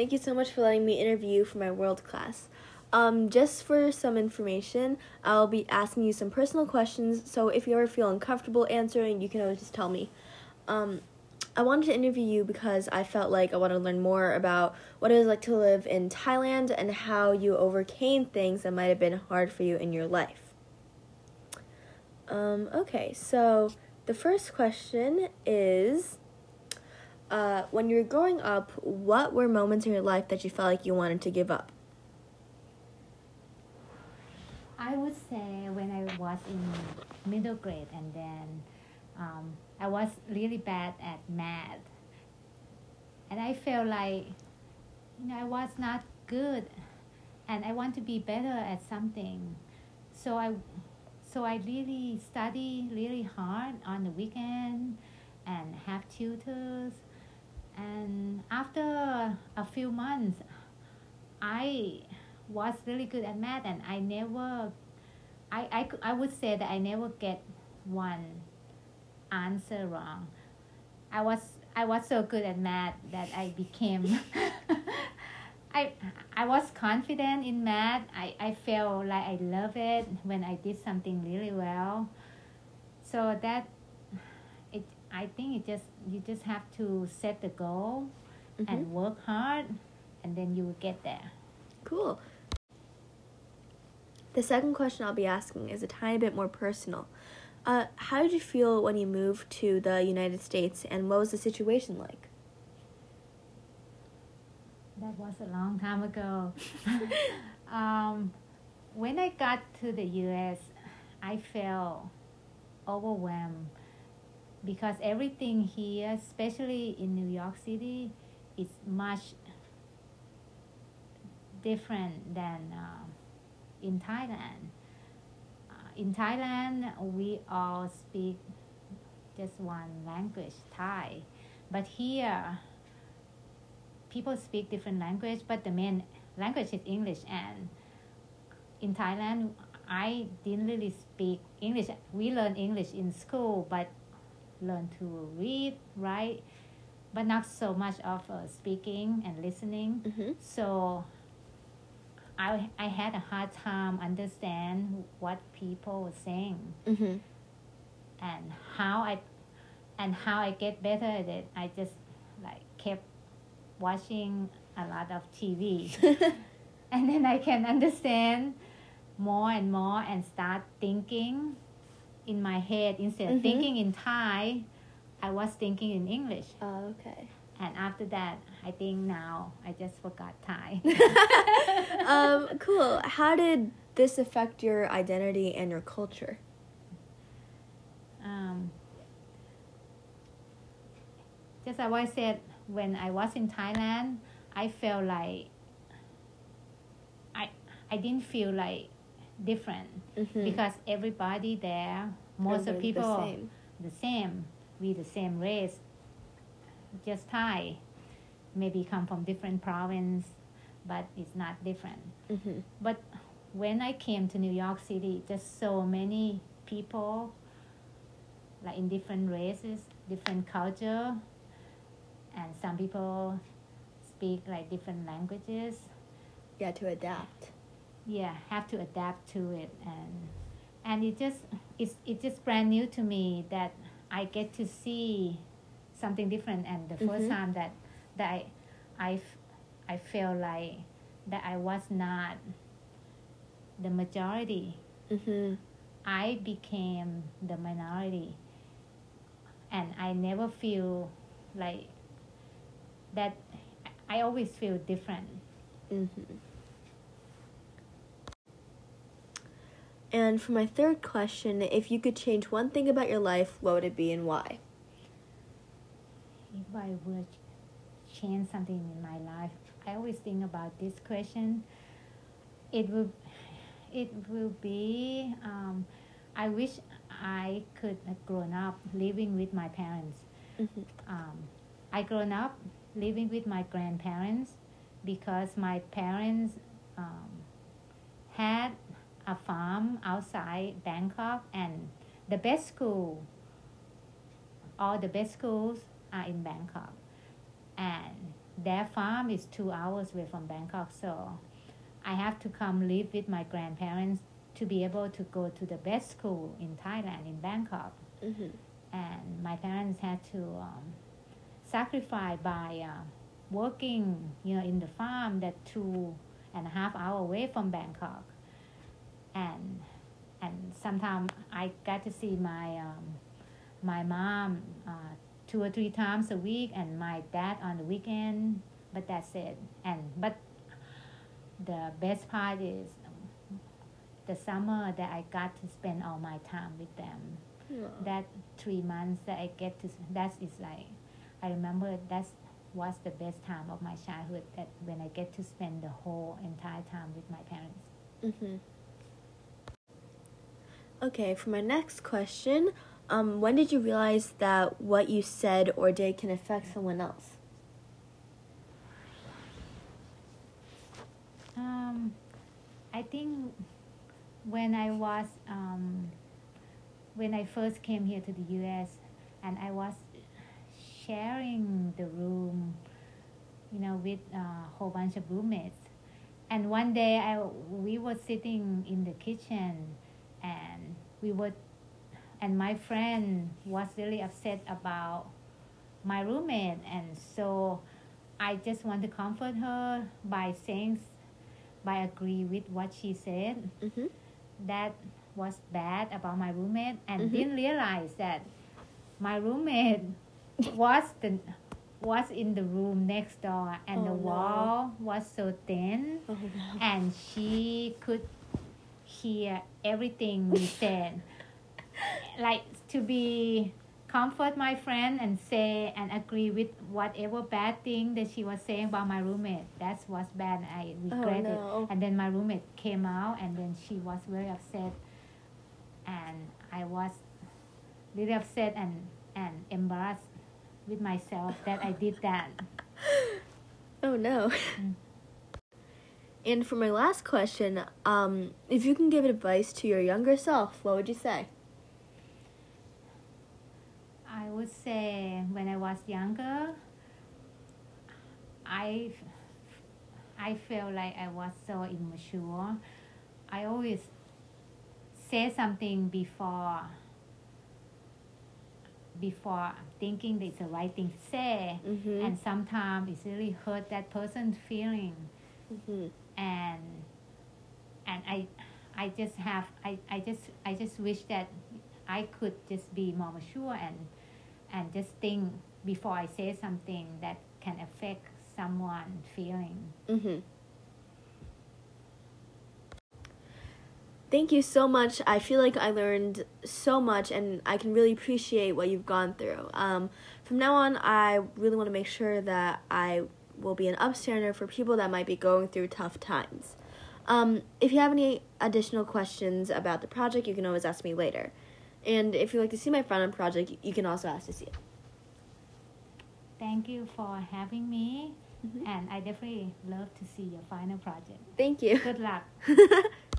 Thank you so much for letting me interview for my world class. Um, just for some information, I'll be asking you some personal questions, so if you ever feel uncomfortable answering, you can always just tell me. Um, I wanted to interview you because I felt like I wanted to learn more about what it was like to live in Thailand and how you overcame things that might have been hard for you in your life. Um, okay, so the first question is uh, when you were growing up, what were moments in your life that you felt like you wanted to give up? I would say when I was in middle grade and then um, I was really bad at math. And I felt like you know I was not good and I want to be better at something. So I so I really study really hard on the weekend and have tutors and after a few months I was really good at math and I never I, I, I would say that I never get one answer wrong. I was I was so good at math that I became I I was confident in math. I, I felt like I love it when I did something really well. So that I think it just you just have to set the goal mm-hmm. and work hard and then you will get there. Cool. The second question I'll be asking is a tiny bit more personal. Uh, how did you feel when you moved to the United States, and what was the situation like? That was a long time ago. um, when I got to the U.S., I felt overwhelmed because everything here, especially in New York City, is much different than uh, in Thailand in Thailand, we all speak just one language, Thai. But here, people speak different language, but the main language is English. And in Thailand, I didn't really speak English. We learn English in school, but learn to read, write, but not so much of uh, speaking and listening. Mm-hmm. So I, I had a hard time understand what people were saying mm-hmm. and how I and how I get better at it. I just like kept watching a lot of TV, and then I can understand more and more and start thinking in my head instead of mm-hmm. thinking in Thai. I was thinking in English. Oh, okay. And after that, I think now I just forgot Thai. um, cool. How did this affect your identity and your culture? Um, just as I said, when I was in Thailand, I felt like I I didn't feel like different mm-hmm. because everybody there, most of people, the same. the same, we the same race, just Thai, maybe come from different province, but it's not different. Mm-hmm. But when I came to New York City, just so many people, like in different races, different culture, and some people speak like different languages. Yeah, to adapt. Yeah, have to adapt to it, and and it just it's it's just brand new to me that I get to see something different and the 1st mm-hmm. time that that I, I, I feel like that I was not the majority mm-hmm. I became the minority and I never feel like that I always feel different mm-hmm. And for my third question, if you could change one thing about your life, what would it be and why? if I would change something in my life, I always think about this question. It will, it will be. Um, I wish I could have grown up living with my parents. Mm-hmm. Um, I grown up living with my grandparents because my parents um, had a farm outside Bangkok and the best school, all the best schools are in Bangkok. And their farm is two hours away from Bangkok, so I have to come live with my grandparents to be able to go to the best school in Thailand in Bangkok. Mhm. And my parents had to um, sacrifice by uh, working, you know, in the farm that two and a half hour away from Bangkok. And and sometimes I got to see my um, my mom uh, two or three times a week, and my dad on the weekend. But that's it. And but the best part is the summer that I got to spend all my time with them. Aw. That three months that I get to that is like I remember that was the best time of my childhood. That when I get to spend the whole entire time with my parents. Mm-hmm. Okay, for my next question, um, when did you realize that what you said or did can affect someone else? Um, I think when I was um, when I first came here to the U.S. and I was sharing the room, you know, with a whole bunch of roommates. And one day I we were sitting in the kitchen, we were, and my friend was really upset about my roommate, and so I just want to comfort her by saying, by agree with what she said Mm-hmm. that was bad about my roommate and Mhm. didn't realize that my roommate was the was in the room next door and the Oh, no. wall was so thin Oh no. and she could hear everything we said like to be comfort my friend and say and agree with whatever bad thing that she was saying about my roommate that was bad i regret it no. and then my roommate came out and then she was very upset and i was really upset and and embarrassed with myself that i did that Oh no. Mm. And for my last question, um, if you can give advice to your younger self, what would you say? I would say when I was younger, I, I felt like I was so immature. I always say something before before thinking that it's the right thing to say Mm-hmm. and sometimes it really hurt that person's feeling mm-hmm. and and I I just have I, I just I just wish that I could just be more mature and and just think before I say something that can affect someone feeling. Mm-hmm. Thank you so much. I feel like I learned so much and I can really appreciate what you've gone through. Um, from now on, I really want to make sure that I will be an upstander for people that might be going through tough times. Um, if you have any additional questions about the project, you can always ask me later. And if you'd like to see my front end project, you can also ask to see it. Thank you for having me Mhm. and I definitely love to see your final project. Thank you. Good luck.